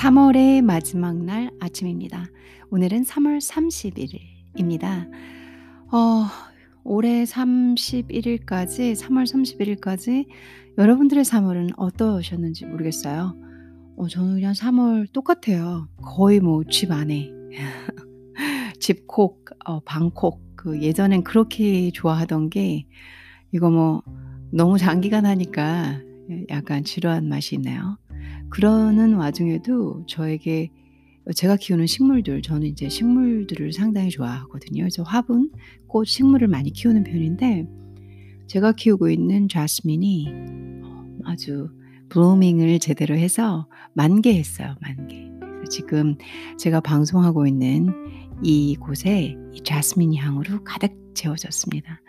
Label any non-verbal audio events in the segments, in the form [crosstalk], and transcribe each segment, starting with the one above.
3월의 마지막 날 아침입니다. 오늘은 3월 31일입니다. 어, 올해 31일까지, 3월 31일까지 여러분들의 3월은 어떠셨는지 모르겠어요. 어, 저는 그냥 3월 똑같아요. 거의 뭐 집 안에. [laughs] 집콕, 어, 방콕. 그 예전엔 그렇게 좋아하던 게 이거 뭐 너무 장기간 하니까 약간 지루한 맛이 있네요. 그러는 와중에도 저에게 제가 키우는 식물들, 저는 이제 식물들을 상당히 좋아하거든요. 그래서 화분, 꽃, 식물을 많이 키우는 편인데 제가 키우고 있는 자스민이 아주 블루밍을 제대로 해서 만개했어요. 만개. 지금 제가 방송하고 있는 이곳에 이 자스민 향으로 가득 채워졌습니다.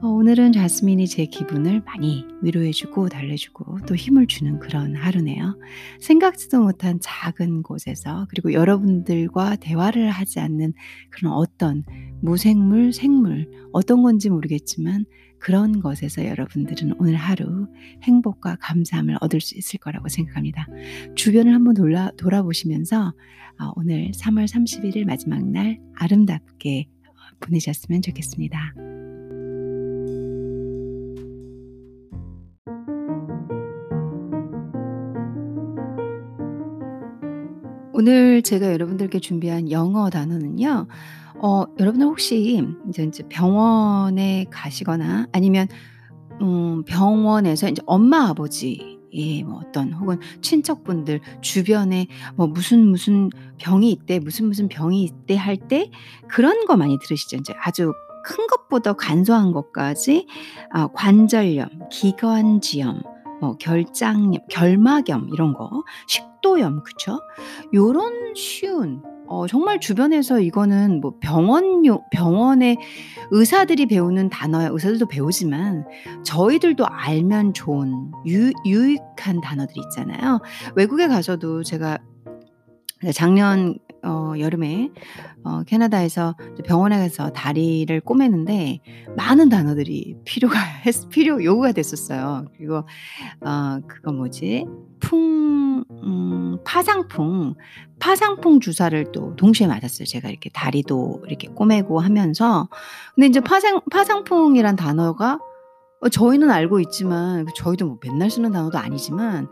어, 오늘은 자스민이 제 기분을 많이 위로해주고 달래주고 또 힘을 주는 그런 하루네요. 생각지도 못한 작은 곳에서 그리고 여러분들과 대화를 하지 않는 그런 어떤 무생물, 생물, 어떤 건지 모르겠지만 그런 것에서 여러분들은 오늘 하루 행복과 감사함을 얻을 수 있을 거라고 생각합니다. 주변을 한번 돌아, 돌아보시면서 어, 오늘 3월 31일 마지막 날 아름답게 보내셨으면 좋겠습니다. 오늘 제가 여러분들께 준비한 영어 단어는요. 어, 여러분들 혹시 이제, 병원에 가시거나 아니면 음, 병원에서 이제 엄마 아버지 예, 뭐 어떤 혹은 친척분들 주변에 뭐 무슨 무슨 병이 있대, 무슨 무슨 병이 있대 할 때 그런 거 많이 들으시죠. 이제 아주 큰 것보다 간소한 것까지 아, 관절염, 기관지염, 뭐 결장염, 결막염 이런 거, 식도염 그쵸? 요런 쉬운 어 정말 주변에서 이거는 뭐 병원용 병원의 의사들이 배우는 단어야 의사들도 배우지만 저희들도 알면 좋은 유 유익한 단어들이 있잖아요. 외국에 가서도 제가 작년 어 여름에 어 캐나다에서 병원에 가서 다리를 꼬매는데 많은 단어들이 필요가 [laughs] 했 필요 요구가 됐었어요. 그리고 어 그거 뭐지? 풍 음 파상풍, 파상풍 주사를 또 동시에 맞았어요. 제가 이렇게 다리도 이렇게 꼬매고 하면서. 근데 인제 파상 파상풍이란 단어가 어 저희는 알고 있지만 저희도 뭐 맨날 쓰는 단어도 아니지만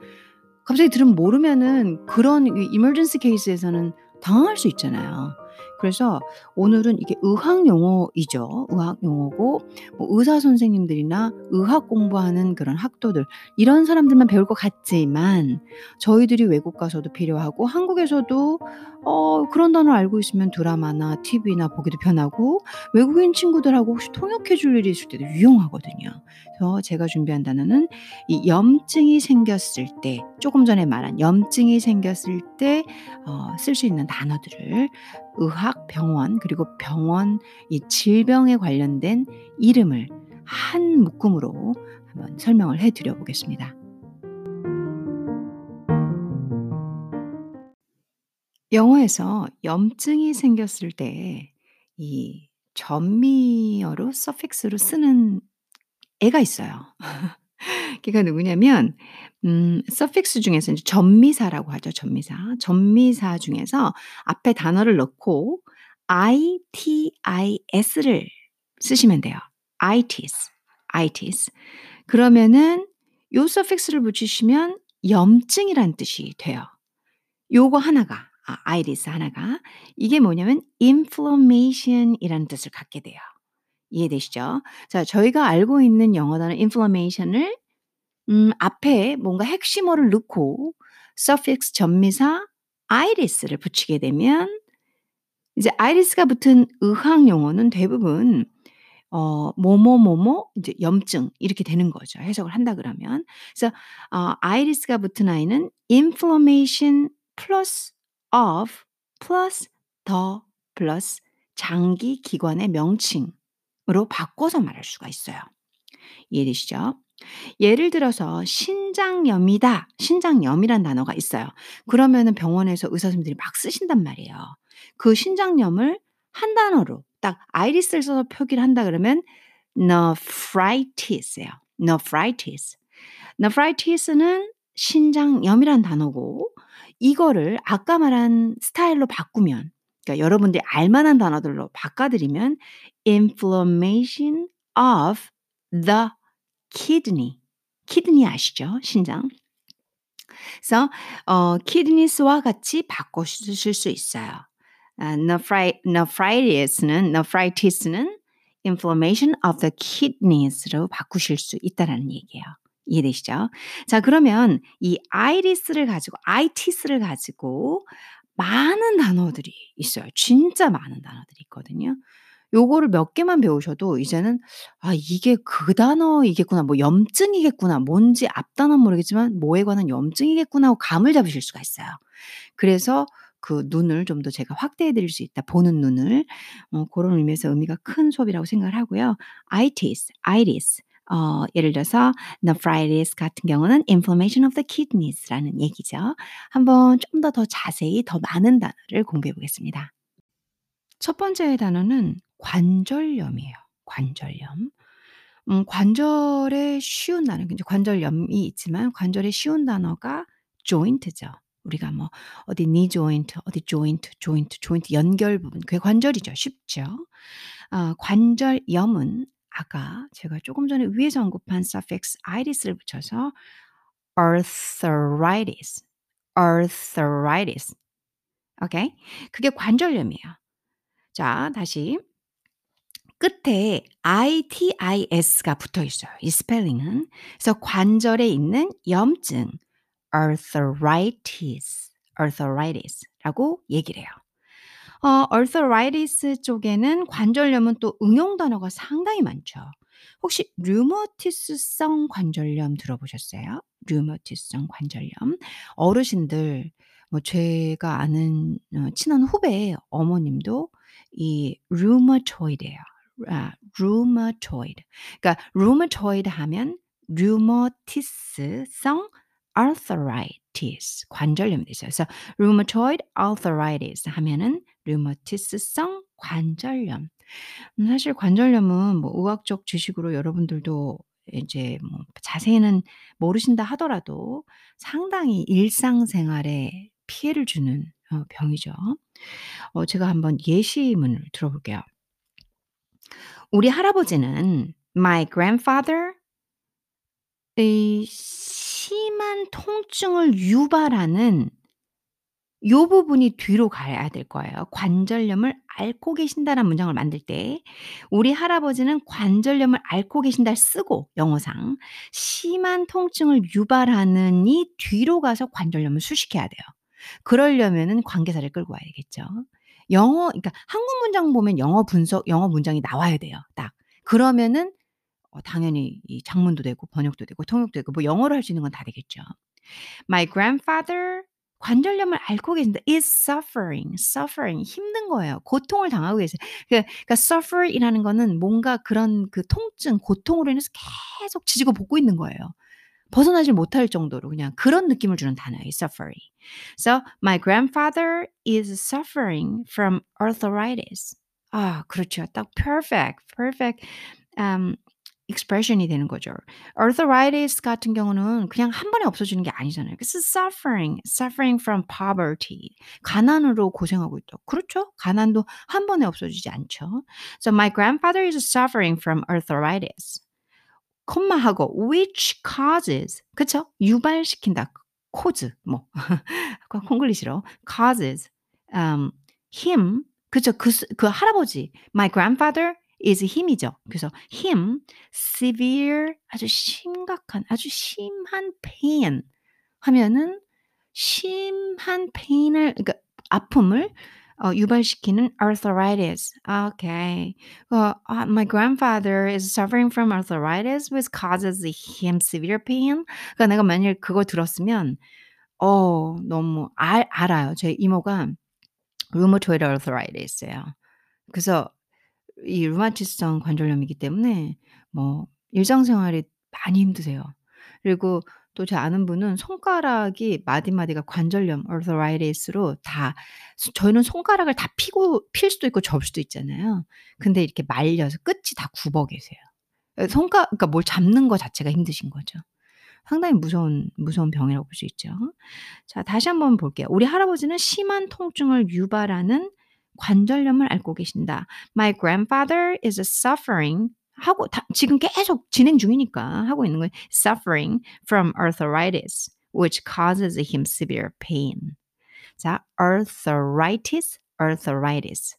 갑자기 들으면 모르면은 그런 이 이머전시 케이스에서는 당황할 수 있잖아요. 그래서 오늘은 이게 의학 용어이죠. 의학 용어고 뭐 의사 선생님들이나 의학 공부하는 그런 학도들 이런 사람들만 배울 것 같지만 저희들이 외국 가서도 필요하고 한국에서도 어 그런 단어 알고 있으면 드라마나 TV나 보기도 편하고 외국인 친구들하고 혹시 통역해 줄 일이 있을 때도 유용하거든요. 그래서 제가 준비한 단어는 이 염증이 생겼을 때 조금 전에 말한 염증이 생겼을 때어쓸수 있는 단어들을 의학 병원 그리고 병원 이 질병에 관련된 이름을 한 묶음으로 한번 설명을 해 드려 보겠습니다. 영어에서 염증이 생겼을 때 이 전미어로 서픽스로 쓰는 애가 있어요. [laughs] 걔가 누구냐면 음 서픽스 중에서 이제 전미사라고 하죠, 전미사. 전미사 중에서 앞에 단어를 넣고 itis를 쓰시면 돼요. itis, itis. 그러면은 요 서픽스를 붙이시면 염증이란 뜻이 돼요. 요거 하나가 아 itis 하나가 이게 뭐냐면 inflammation이라는 뜻을 갖게 돼요. 이해되시죠? 자, 저희가 알고 있는 영어 단어 inflammation을 음 앞에 뭔가 핵심어를 넣고 suffix 전미사 itis를 붙이게 되면 이제 itis가 붙은 의학 용어는 대부분 어 뭐뭐뭐뭐 이제 염증 이렇게 되는 거죠. 해석을 한다 그러면. 그래서 어 itis가 붙은 아이는 inflammation plus of plus the plus 장기 기관의 명칭으로 바꿔서 말할 수가 있어요. 이해되시죠? 예를 들어서 신장염이다. 신장염이란 단어가 있어요. 그러면은 병원에서 의사 선생님들이 막 쓰신단 말이에요. 그 신장염을 한 단어로 딱 아이리스를 써서 표기를 한다 그러면 nephritis예요. nephritis. nephritis는 신장염이란 단어고 이거를 아까 말한 스타일로 바꾸면 그러니까 여러분들이 알 만한 단어들로 바꿔 드리면 inflammation of the kidney. 키드니 아시죠? 신장. 그래서 어 kidneys와 같이 바꿔 주실 수 있어요. 아 nephri nephritis는 nephritis는 inflammation of the kidneys로 바꾸실 수 있다라는 얘기예요. 이해되시죠? 자 그러면 이 iris를 가지고 itis를 가지고 많은 단어들이 있어요. 진짜 많은 단어들이 있거든요. 요거를 몇 개만 배우셔도 이제는 '아 이게 그 단어이겠구나. 뭐 염증이겠구나. 뭔지 앞단어는 모르겠지만 뭐에 관한 염증이겠구나.' 하고 감을 잡으실 수가 있어요. 그래서 그 눈을 좀 더 제가 확대해 드릴 수 있다. 보는 눈을. 어 고런 의미에서 의미가 큰 수업이라고 생각을 하고요. itis, itis 어 예를 들어서 nephritis 같은 경우는 inflammation of the kidneys라는 얘기죠. 한번 좀 더 더 자세히 더 많은 단어를 공부해 보겠습니다. 첫 번째 단어는 관절염이에요. 관절염. 음 관절에 쉬운 단어 이제 관절염이 있지만 관절에 쉬운 단어가 joint죠. 우리가 뭐 어디 knee joint, 어디 joint, joint, joint 연결 부분 그게 관절이죠. 쉽죠. 아 관절염은 아까 제가 조금 전에 위에서 언급한 suffix itis를 붙여서 arthritis, arthritis. 오케이? 그게 관절염이에요. 자 다시. 끝에 itis가 붙어 있어요, 이 스펠링은. 그래서 관절에 있는 염증 arthritis, arthritis라고 얘기를 해요. 어 arthritis 쪽에는 관절염은 또 응용 단어가 상당히 많죠. 혹시 류머티스성 관절염 들어보셨어요? 류머티스성 관절염. 어르신들 뭐 제가 아는 어 친한 후배의 어머님도 이 rheumatoid예요. 아 rheumatoid. 그러니까 rheumatoid 하면 류머티스성 arthritis 관절염이 되죠. 그래서 rheumatoid arthritis 하면은 류머티스성 관절염. 음 사실 관절염은 뭐 의학적 지식으로 여러분들도 이제 뭐 자세히는 모르신다 하더라도 상당히 일상생활에 피해를 주는 어 병이죠. 어 제가 한번 예시문을 들어볼게요. 우리 할아버지는 my grandfather 이 심한 통증을 유발하는 요 부분이 뒤로 가야 될 거예요. 관절염을 앓고 계신다라는 문장을 만들 때 우리 할아버지는 관절염을 앓고 계신다를 쓰고 영어상 심한 통증을 유발하는 이 뒤로 가서 관절염을 수식해야 돼요. 그러려면은 관계사를 끌고 와야겠죠. 영어 그러니까 한국 문장 보면 영어 분석 영어 문장이 나와야 돼요 딱. 그러면은 어 당연히 이 장문도 되고 번역도 되고 통역도 되고 뭐 영어로 할 수 있는 건 다 되겠죠. My grandfather 관절염을 앓고 계신다. is suffering, suffering 힘든 거예요. 고통을 당하고 계세요. 그 그러니까 suffer이라는 거는 뭔가 그런 그 통증, 고통으로 인해서 계속 지지고 볶고 있는 거예요. 벗어나질 못할 정도로 그냥 그런 느낌을 주는 단어예요, suffering. So my grandfather is suffering from arthritis. 아 그렇죠. 딱 perfect, perfect um expression이 되는 거죠. arthritis 같은 경우는 그냥 한 번에 없어지는 게 아니잖아요. 그래서 suffering, suffering from poverty. 가난으로 고생하고 있다. 그렇죠. 가난도 한 번에 없어지지 않죠. So my grandfather is suffering from arthritis. 콤마하고 which causes 그쵸? 유발시킨다. cause 뭐 콩글리시로 causes um, him 그쵸? 그, 그 할아버지 my grandfather is 힘이죠. 그래서 him severe 아주 심각한 아주 심한 pain 하면은 심한 pain을 그러니까 아픔을 어 유발시키는 arthritis. Okay. Uh, uh, my grandfather is suffering from arthritis which causes him severe pain. 그러니까 내가 만약 그거 들었으면 어 너무 알 알아요. 제 이모가 rheumatoid arthritis예요. 그래서 이 류마티스성 관절염이기 때문에 뭐 일상생활이 많이 힘드세요. 그리고 또 제 아는 분은 손가락이 마디마디가 관절염 arthritis로 다 저희는 손가락을 다 피고 필 수도 있고 접 수도 있잖아요. 근데 이렇게 말려서 끝이 다 굽어 계세요. 예 손가 그러니까 뭘 잡는 거 자체가 힘드신 거죠. 상당히 무서운 무서운 병이라고 볼 수 있죠. 자 다시 한번 볼게요. 우리 할아버지는 심한 통증을 유발하는 관절염을 앓고 계신다. My grandfather is suffering 하고 다, 지금 계속 진행 중이니까 하고 있는 거예요. Suffering from arthritis, which causes him severe pain. 자, arthritis, arthritis.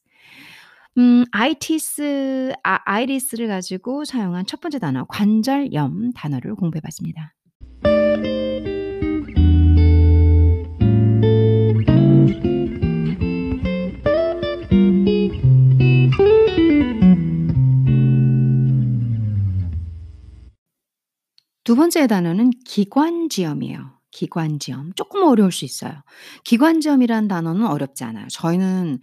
음, 아이티스, 아, 아이리스를 가지고 사용한 첫 번째 단어, 관절염 단어를 공부해 봤습니다. 두 번째 단어는 기관지염이에요. 기관지염. 조금 어려울 수 있어요. 기관지염이란 단어는 어렵지 않아요. 저희는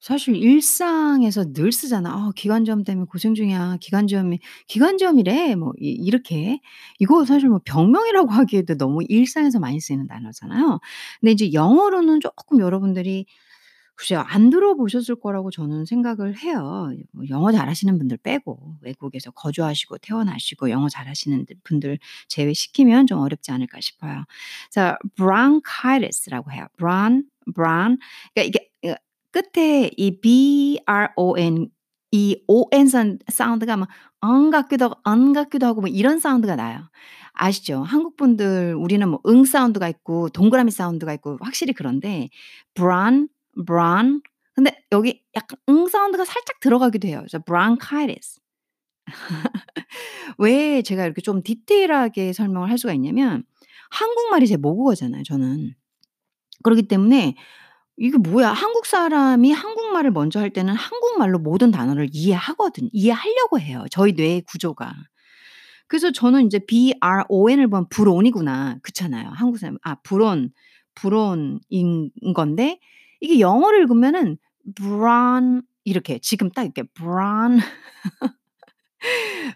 사실 일상에서 늘 쓰잖아. "아 기관지염 때문에 고생 중이야. 기관지염이 기관지염이래." 뭐 이 이렇게. 이거 사실 뭐 병명이라고 [laughs] 하기에도 너무 일상에서 많이 쓰이는 단어잖아요. 근데 이제 영어로는 쪼끔 여러분들이 글쎄요. 안 들어보셨을 거라고 저는 생각을 해요. 뭐 영어 잘하시는 분들 빼고 외국에서 거주하시고 태어나시고 영어 잘하시는 분들 제외시키면 좀 어렵지 않을까 싶어요. 자 bronchitis라고 해요. bron bron 그러니까 이게 이 끝에 이 B-R-O-N 이 O-N 산 사운드가 막엉 같기도 하고 언 같기도 하고 뭐 이런 사운드가 나요. 아시죠? 한국 분들 우리는 뭐 응 사운드가 있고 동그라미 사운드가 있고 확실히 그런데 bron bron 근데 여기 약간 응 사운드가 살짝 들어가기도 해요. 그래서 bronchitis. [laughs] 왜 제가 이렇게 좀 디테일하게 설명을 할 수가 있냐면 한국말이 제 모국어잖아요, 저는. 그러기 때문에 이게 뭐야 한국 사람이 한국말을 먼저 할 때는 한국말로 모든 단어를 이해하거든 이해하려고 해요, 저희 뇌의 구조가. 그래서 저는 인제 B-R-O-N을 보면 브론이구나. 그렇잖아요. 한국 사람 아 브론, 브론인 건데 이게 영어를 읽으면은 bron 이렇게 지금 딱 이렇게 bron [laughs]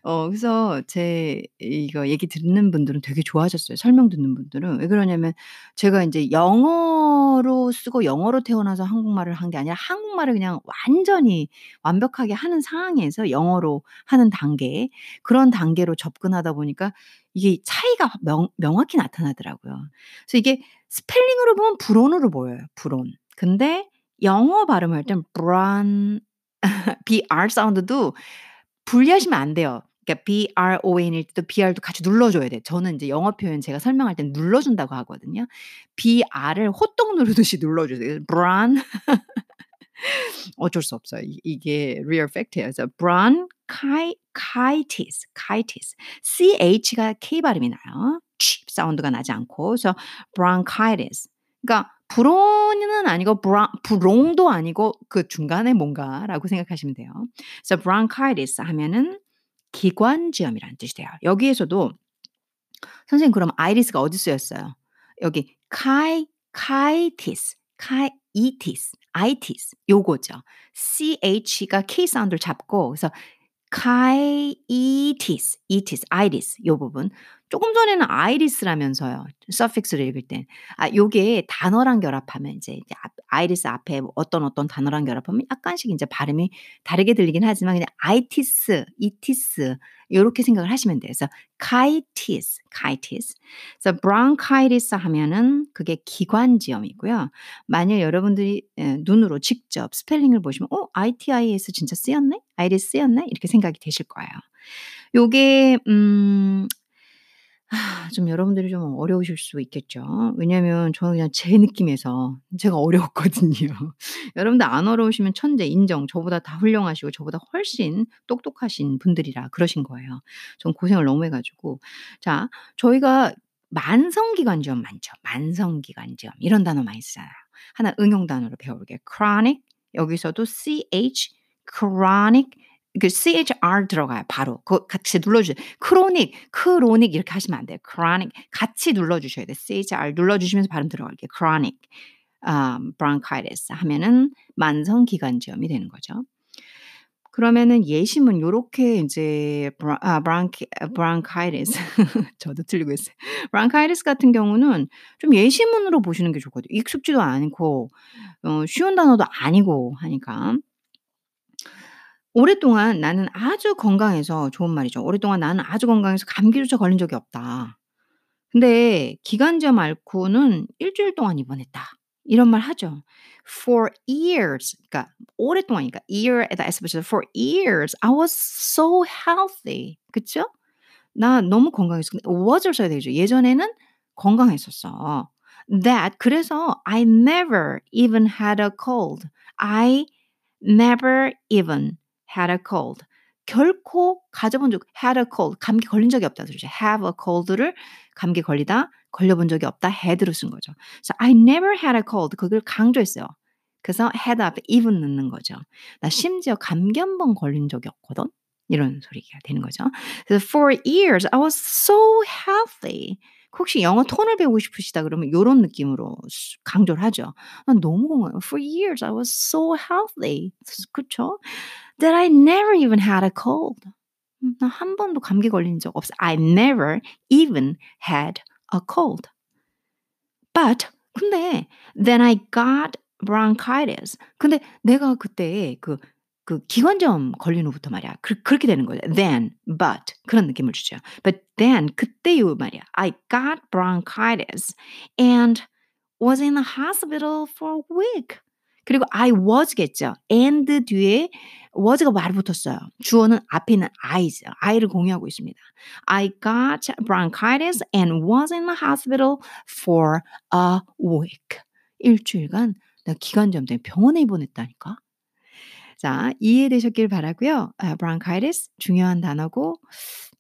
어 그래서 제 이거 얘기 듣는 분들은 되게 좋아하셨어요, 설명 듣는 분들은. 왜 그러냐면 제가 인제 영어로 쓰고 영어로 태어나서 한국말을 한 게 아니라 한국말을 그냥 완전히 완벽하게 하는 상황에서 영어로 하는 단계 그런 단계로 접근하다 보니까 이게 차이가 명 명확히 나타나더라고요. 그래서 이게 스펠링으로 보면 브론으로 보여요, 브론. 근데 영어 발음할 땐 bron [laughs] BR 사운드도 분리하시면 안 돼요. 그러니까 B-R-O-N일 때도 BR도 같이 눌러 줘야 돼요. 저는 인제 영어 표현 제가 설명할 땐 눌러 준다고 하거든요. BR을 호떡 누르듯이 눌러 주세요. bron 어쩔 수 없어요. 이 이게 real fact예요. 그래서 bronchi chitis, chitis. CH가 K 발음이 나요. 취 사운드가 나지 않고. 그래서 bronchitis. 그러니까 브론은 아니고 브롱도 아니고 그 중간에 뭔가라고 생각하시면 돼요. 그래서 bronchitis 하면은 기관지염이라는 뜻이 돼요. 여기에서도 선생님 그럼 itis가 어디 쓰였어요? 여기 chi chitis, chiitis, itis 요거죠. ch가 K 사운드를 잡고 그래서 chiitis, itis, itis 요 부분. 조금 전에는 iris라면서요. suffix를 읽을 땐. 아 요게 단어랑 결합하면 이제 이제 앞 iris 앞에 어떤 어떤 단어랑 결합하면 약간씩 인제 발음이 다르게 들리긴 하지만 그냥 itis, itis 요렇게 생각을 하시면 돼요. 그래서 chitis, chitis. 그래서 bronchitis 하면은 그게 기관지염이고요. 만일 여러분들이 예 눈으로 직접 스펠링을 보시면 '어 I-T-I-S 진짜 쓰였네? iris 쓰였네?' 이렇게 생각이 되실 거예요. 요게 음 아 좀 여러분들이 좀 어려우실 수 있겠죠. 왜냐하면 저는 그냥 제 느낌에서 제가 어려웠거든요. [laughs] 여러분들 안 어려우시면 천재 인정. 저보다 다 훌륭하시고 저보다 훨씬 똑똑하신 분들이라 그러신 거예요. 전 고생을 너무 해 가지고. 자 저희가 만성기관지염 많죠. 만성기관지염 이런 단어 많이 쓰잖아요. 하나 응용 단어로 배워볼게요. chronic 여기서도 CH chronic 그 CHR 들어가요 바로. 그거 같이 눌러 주세요. chronic, chronic 이렇게 하시면 안 돼요. chronic 같이 눌러 주셔야 돼요. CHR 눌러 주시면서 발음 들어갈게요. chronic um, bronchitis 하면은 만성기관지염이 되는 거죠. 그러면은 예시문 요렇게 인제 브라 아 bronchi bronchitis [laughs] 저도 틀리고 있어요. bronchitis 같은 경우는 좀 예시문으로 보시는 게 좋거든요. 익숙지도 않고 어 쉬운 단어도 아니고 하니까. 오랫동안 나는 아주 건강해서 좋은 말이죠. 오랫동안 나는 아주 건강해서 감기조차 걸린 적이 없다. 근데 기간제 말고는 일 주일 동안 입원했다. 이런 말 하죠. For years 그러니까 오랫동안이니까 year에다 s 붙여서 for years I was so healthy. 그쵸? 나 너무 건강했어. 근데 was를 써야 되죠. 예전에는 건강했었어. That 그래서 I never even had a cold. I never even had a cold. 결코 가져본 적 had a cold 감기 걸린 적이 없다 그러죠. have a cold를 감기 걸리다 걸려본 적이 없다 had로 쓴 거죠. 그래서 I never had a cold 그걸 강조했어요. 그래서 had 앞에 even 넣는 거죠. 나 심지어 감기 한 번 걸린 적이 없거든. 이런 소리가 되는 거죠. 그래서 for years I was so healthy. 혹시 영어 톤을 배우고 싶으시다 그러면 요런 느낌으로 강조를 하죠. 난 너무 건강해. For years I was so healthy. 그쵸? That I never even had a cold. 나 한 번도 감기 걸린 적 없어. I never even had a cold. But 근데 then I got bronchitis. 근데 내가 그때 그, 그 기관점 걸린 후부터 말이야. 그, 그렇게 되는 거죠. Then, but 그런 느낌을 주죠. But then 그때 이후 말이야. I got bronchitis and was in the hospital for a week. 그리고 I was겠죠. and 뒤에 was가 말이 붙었어요. 주어는 앞에 있는 I죠. I를 공유하고 있습니다. I got bronchitis and was in the hospital for a week. 일주일간 나 기관점 때문에 병원에 입원했다니까. 자, 이해되셨길 바라고요. 아, bronchitis 중요한 단어고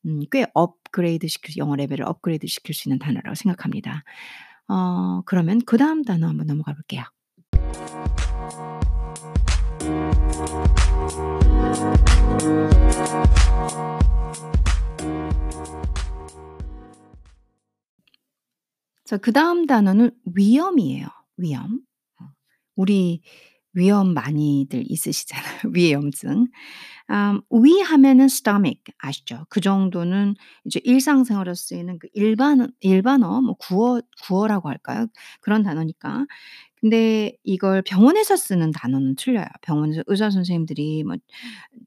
음, 꽤 업그레이드 시킬 영어 레벨을 업그레이드 시킬 수 있는 단어라고 생각합니다. 어, 그러면 그 다음 단어 한번 넘어가 볼게요. 자, 그 다음 단어는 위험이에요. 위험. 어, 우리 위험 많이들 있으시잖아요. [laughs] 위염증. 음, 위 하면은 stomach 아시죠? 그 정도는 이제 일상생활에 쓰이는 그 일반 일반어 뭐 구어 구어라고 할까요? 그런 단어니까 근데 이걸 병원에서 쓰는 단어는 틀려요. 병원에서 의사 선생님들이 뭐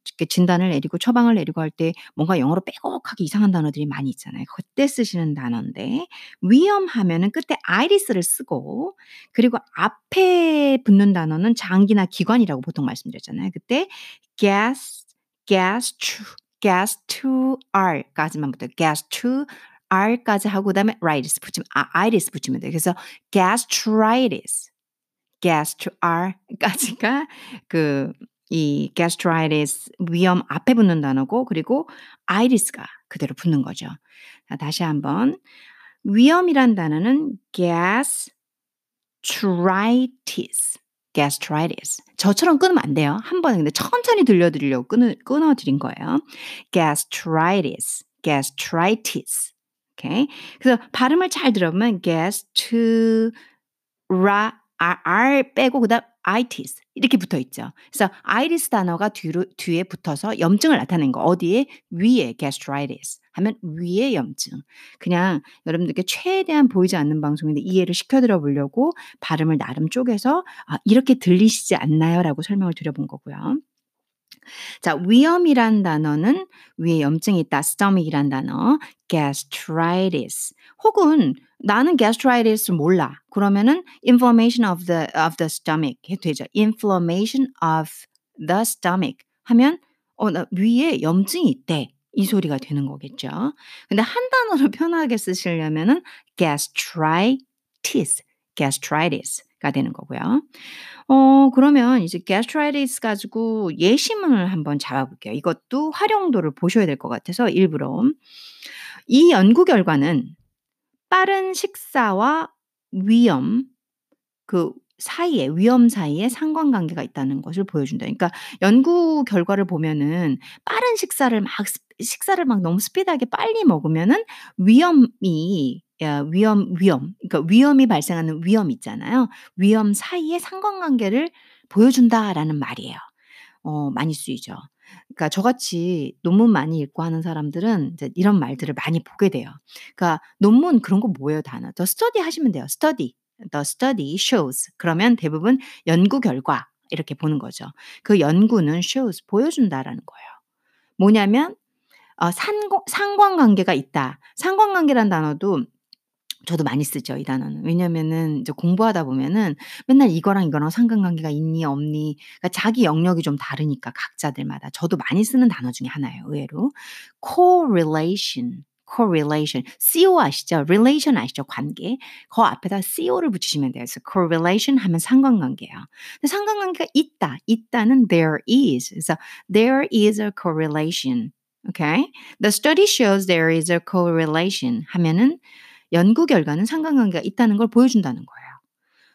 이렇게 진단을 내리고 처방을 내리고 할 때 뭔가 영어로 빼곡하게 이상한 단어들이 많이 있잖아요. 그때 쓰시는 단어인데 위험하면은 끝에 iris를 쓰고 그리고 앞에 붙는 단어는 장기나 기관이라고 보통 말씀드렸잖아요. 그때 gas, gas gas to r까지만 붙어요. gas to r까지 하고 그다음에 ritis 붙이면 아, iris 붙이면 돼요. 그래서 gastritis gastrr까지가 [laughs] 그 이 gastritis 위험 앞에 붙는 단어고 그리고 itis가 그대로 붙는 거죠. 자, 다시 한번 위험이란 단어는 gastritis. gastritis. 저처럼 끊으면 안 돼요. 한 번에 근데 천천히 들려드리려고 끊어, 끊어드린 거예요. gastritis, gastritis. 오케이. 그래서 발음을 잘 들어보면 gastri R, 빼고 그다음 itis 이렇게 붙어 있죠. 그래서 itis 단어가 뒤로 뒤에 붙어서 염증을 나타낸 거 어디에 위에 gastritis 하면 위에 염증. 그냥 여러분들께 최대한 보이지 않는 방송인데 이해를 시켜드려 보려고 발음을 나름 쪼개서 아, 이렇게 들리시지 않나요라고 설명을 드려본 거고요. 자, 위염이란 단어는 위에 염증이 있다. stomach이란 단어. gastritis. 혹은 나는 gastritis를 몰라. 그러면은 inflammation of the of the stomach 해도 되죠. inflammation of the stomach 하면 어, 나 위에 염증이 있대. 이 소리가 되는 거겠죠. 근데 한 단어로 편하게 쓰시려면은 gastritis, gastritis 가 되는 거고요. 어 그러면 이제 gastritis 가지고 예시문을 한번 잡아볼게요. 이것도 활용도를 보셔야 될 것 같아서 일부러. 이 연구 결과는 빠른 식사와 위험 그 사이에 위험 사이에 상관관계가 있다는 것을 보여준다. 그러니까 연구 결과를 보면은 빠른 식사를 막 식사를 막 너무 스피드하게 빨리 먹으면은 위험이 야, 위험, 위험. 그러니까 위험이 발생하는 위험 있잖아요. 위험 사이에 상관관계를 보여준다라는 말이에요. 어, 많이 쓰이죠. 그러니까 저같이 논문 많이 읽고 하는 사람들은 이제 이런 말들을 많이 보게 돼요. 그러니까 논문 그런 거 뭐예요, 단어? 더 스터디 하시면 돼요. 스터디. The study shows. 그러면 대부분 연구 결과 이렇게 보는 거죠. 그 연구는 shows 보여준다라는 거예요. 뭐냐면 어, 상관, 상관관계가 있다. 상관관계란 단어도 저도 많이 쓰죠, 이 단어는. 왜냐면은 이제 공부하다 보면은 맨날 이거랑 이거랑 상관관계가 있니 없니 그러니까 자기 영역이 좀 다르니까 각자들마다. 저도 많이 쓰는 단어 중에 하나예요, 의외로. correlation, correlation. co 아시죠? relation 아시죠? 관계. 그 앞에다 co를 붙이시면 돼요. 그래서 correlation 하면 상관관계예요. 근데 상관관계가 있다. 있다는 there is. 그래서 there is a correlation. Okay? The study shows there is a correlation 하면은 연구 결과는 상관관계가 있다는 걸 보여준다는 거예요.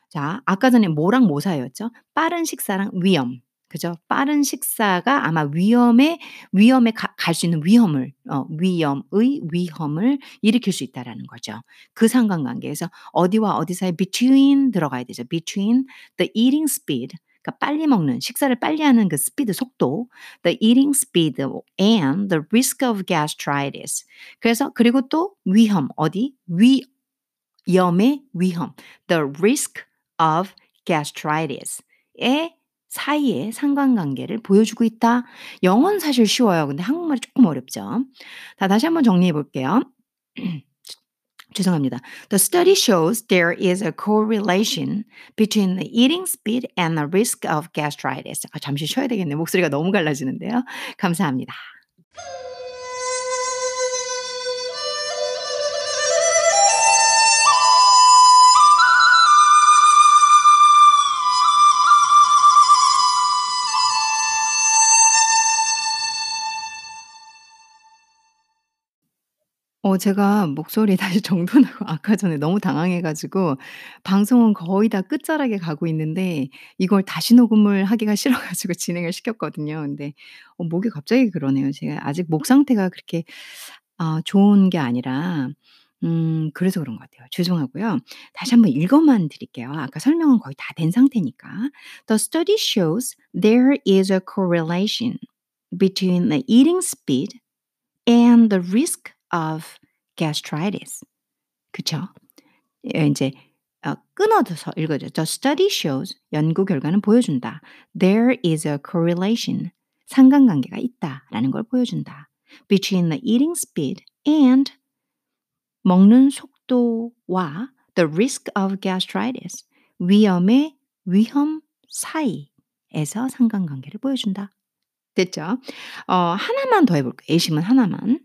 자, 아까 전에 뭐랑 뭐 사이였죠? 빠른 식사랑 위험. 그죠? 빠른 식사가 아마 위험에 위험에 갈 수 있는 위험을 어, 위험의 위험을 일으킬 수 있다라는 거죠. 그 상관관계에서 어디와 어디 사이 between 들어가야 되죠. between the eating speed 그러니까 빨리 먹는 식사를 빨리 하는 그 스피드 속도 the eating speed and the risk of gastritis 그래서 그리고 또 위험 어디 위험의 위험 the risk of gastritis의 사이의 상관관계를 보여주고 있다. 영어는 사실 쉬워요. 근데 한국말이 조금 어렵죠. 자, 다시 한번 정리해 볼게요. [clears throat] 죄송합니다. The study shows there is a correlation between the eating speed and the risk of gastritis. 아, 잠시 쉬어야 되겠네요. 목소리가 너무 갈라지는데요. 감사합니다. 어 제가 목소리 [laughs] 다시 정돈하고 아까 전에 너무 당황해 가지고 방송은 거의 다 끝자락에 가고 있는데 이걸 다시 녹음을 하기가 [laughs] 싫어 가지고 진행을 시켰거든요. 근데 어 목이 갑자기 그러네요. 제가 아직 목 상태가 그렇게 아 좋은 게 아니라 음 그래서 그런 것 같아요. 죄송하고요. 다시 한번 읽어만 드릴게요. 아까 설명은 거의 다 된 상태니까. The study shows there is a correlation between the eating speed and the risk of gastritis. 그쵸? 예, 이제 어, 끊어서 읽어줘. The study shows 연구 결과는 보여준다. There is a correlation 상관관계가 있다라는 걸 보여준다. Between the eating speed and 먹는 속도와 the risk of gastritis 위험의 위험 사이에서 상관관계를 보여준다. 됐죠? 어, 하나만 더 해볼게요. 예시문 하나만.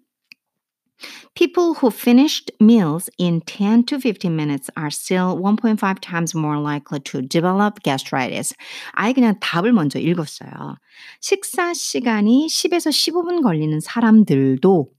People who finished meals in 10 to 15 minutes are still 1.5 times more likely to develop gastritis. 아예 그냥 답을 먼저 읽었어요. 식사 시간이 10에서 15분 걸리는 사람들도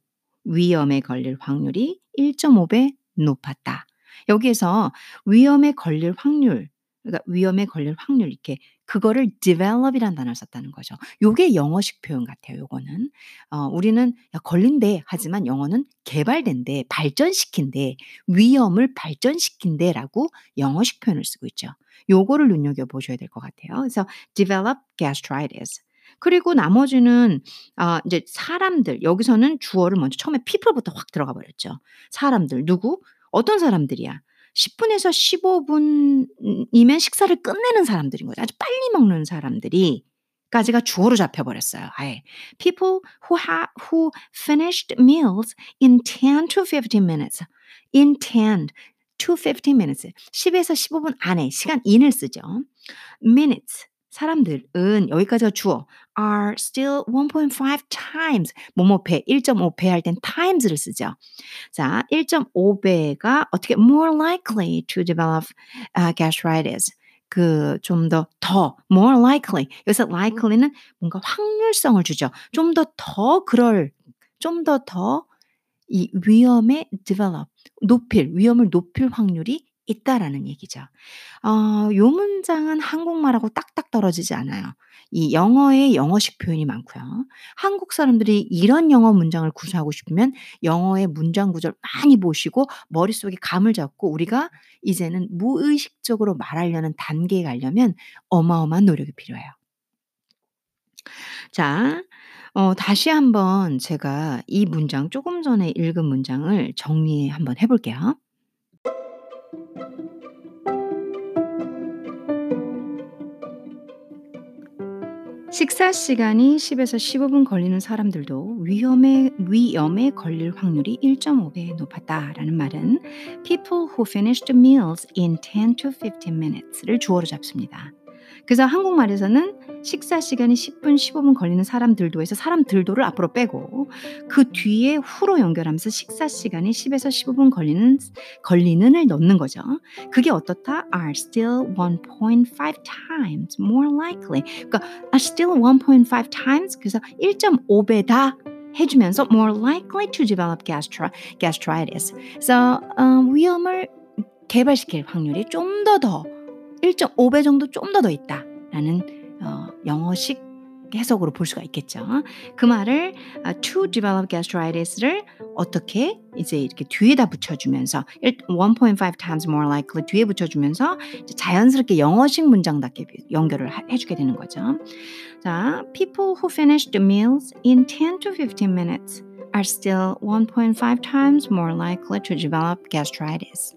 위험에 걸릴 확률이 1.5배 높았다. 여기에서 위험에 걸릴 확률, 그러니까 위험에 걸릴 확률 이렇게 그거를 develop이라는 단어를 썼다는 거죠. 요게 영어식 표현 같아요, 요거는. 어 우리는 야 걸린대 하지만 영어는 개발된대, 발전시킨대, 위험을 발전시킨대라고 영어식 표현을 쓰고 있죠. 요거를 눈여겨 보셔야 될 것 같아요. 그래서 develop gastritis. 그리고 나머지는 아 이제 사람들 여기서는 주어를 먼저 처음에 people부터 확 들어가 버렸죠. 사람들 누구? 어떤 사람들이야? 10분에서 15분이면 식사를 끝내는 사람들인 거죠. 아주 빨리 먹는 사람들이 까지가 주어로 잡혀 버렸어요. 아예. People who ha, who finished meals in 10 to 15 minutes. in 10 to 15 minutes. 10에서 15분 안에 시간 in을 쓰죠. minutes 사람들은 여기까지가 주어 are still 1.5 times 뭐뭐배 1.5배 할 땐 times를 쓰죠. 자, 1.5배가 어떻게 more likely to develop uh, gastritis 그 좀 더 더 more likely 여기서 likely는 뭔가 확률성을 주죠. 좀 더더 그럴 좀 더더 이 위험에 develop 높일 위험을 높일 확률이 있다라는 얘기죠. 어, 요 문장은 한국말하고 딱딱 떨어지지 않아요. 이 영어에 영어식 표현이 많고요. 한국 사람들이 이런 영어 문장을 구사하고 싶으면 영어의 문장 구절 많이 보시고 머릿속에 감을 잡고 우리가 이제는 무의식적으로 말하려는 단계에 가려면 어마어마한 노력이 필요해요. 자, 어, 다시 한번 제가 이 문장 조금 전에 읽은 문장을 정리 한번 해볼게요. 식사 시간이 10에서 15분 걸리는 사람들도 위험에 위험에 걸릴 확률이 1.5배 높았다라는 말은 people who finished meals in 10 to 15 minutes를 주어로 잡습니다. 그래서 한국말에서는 식사 시간이 10분, 15분 걸리는 사람들도 해서 사람들도를 앞으로 빼고 그 뒤에 후로 연결하면서 식사 시간이 10에서 15분 걸리는 걸리는을 넣는 거죠. 그게 어떻다? are still 1.5 times more likely. 그러니까 are still 1.5 times 그래서 1.5배다 해주면서 more likely to develop gastro, gastritis. 그래서 어, 위험을 개발시킬 확률이 좀 더더 1.5배 정도 좀 더 더 있다라는 어, 영어식 해석으로 볼 수가 있겠죠. 그 말을 uh, to develop gastritis를 어떻게 이제 이렇게 뒤에다 붙여주면서 1.5 times more likely 뒤에 붙여주면서 자연스럽게 영어식 문장답게 연결을 해주게 되는 거죠. 자, people who finish the meals in 10 to 15 minutes are still 1.5 times more likely to develop gastritis.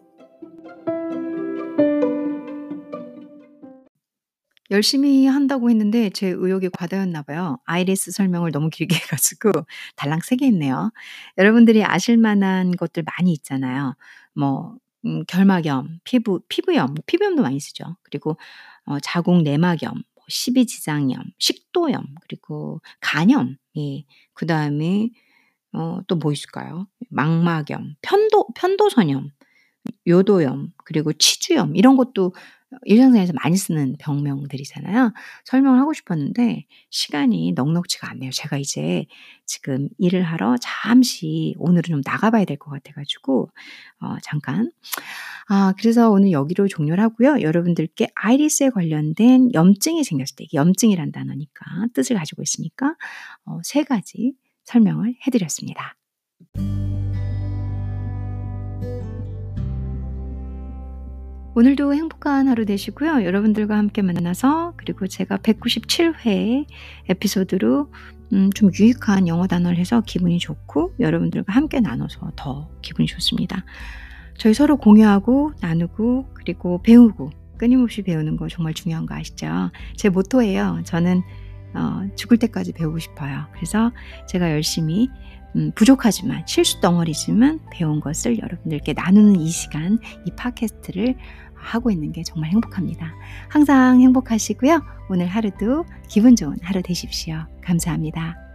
열심히 한다고 했는데 제 의욕이 과다였나 봐요. 아이리스 설명을 너무 길게 [laughs] 해 가지고 달랑 3개 했네요. 여러분들이 아실 만한 것들 많이 있잖아요. 뭐 음 결막염, 피부 피부염, 피부염도 많이 쓰죠. 그리고 어 자궁 내막염, 뭐 십이지장염, 식도염, 그리고 간염. 예. 그 다음에 어 또 뭐 있을까요? 망막염, 편도 편도선염, 요도염, 그리고 치주염 이런 것도 일상생활에서 많이 쓰는 병명들이잖아요. 설명을 하고 싶었는데 시간이 넉넉지가 않네요. 제가 이제 지금 일을 하러 잠시 오늘은 좀 나가봐야 될 것 같아가지고 어, 잠깐. 아 그래서 오늘 여기로 종료를 하고요. 여러분들께 아이리스에 관련된 염증이 생겼을 때 염증이란 단어니까 뜻을 가지고 있으니까 어, 세 가지 설명을 해드렸습니다. 오늘도 행복한 하루 되시고요. 여러분들과 함께 만나서 그리고 제가 197회 에피소드로 음, 좀 유익한 영어 단어를 해서 기분이 좋고 여러분들과 함께 나눠서 더 기분이 좋습니다. 저희 서로 공유하고 나누고 그리고 배우고 끊임없이 배우는 거 정말 중요한 거 아시죠? 제 모토예요. 저는 어, 죽을 때까지 배우고 싶어요. 그래서 제가 열심히 음, 부족하지만 실수 덩어리지만 배운 것을 여러분들께 나누는 이 시간, 이 팟캐스트를 하고 있는 게 정말 행복합니다. 항상 행복하시고요. 오늘 하루도 기분 좋은 하루 되십시오. 감사합니다.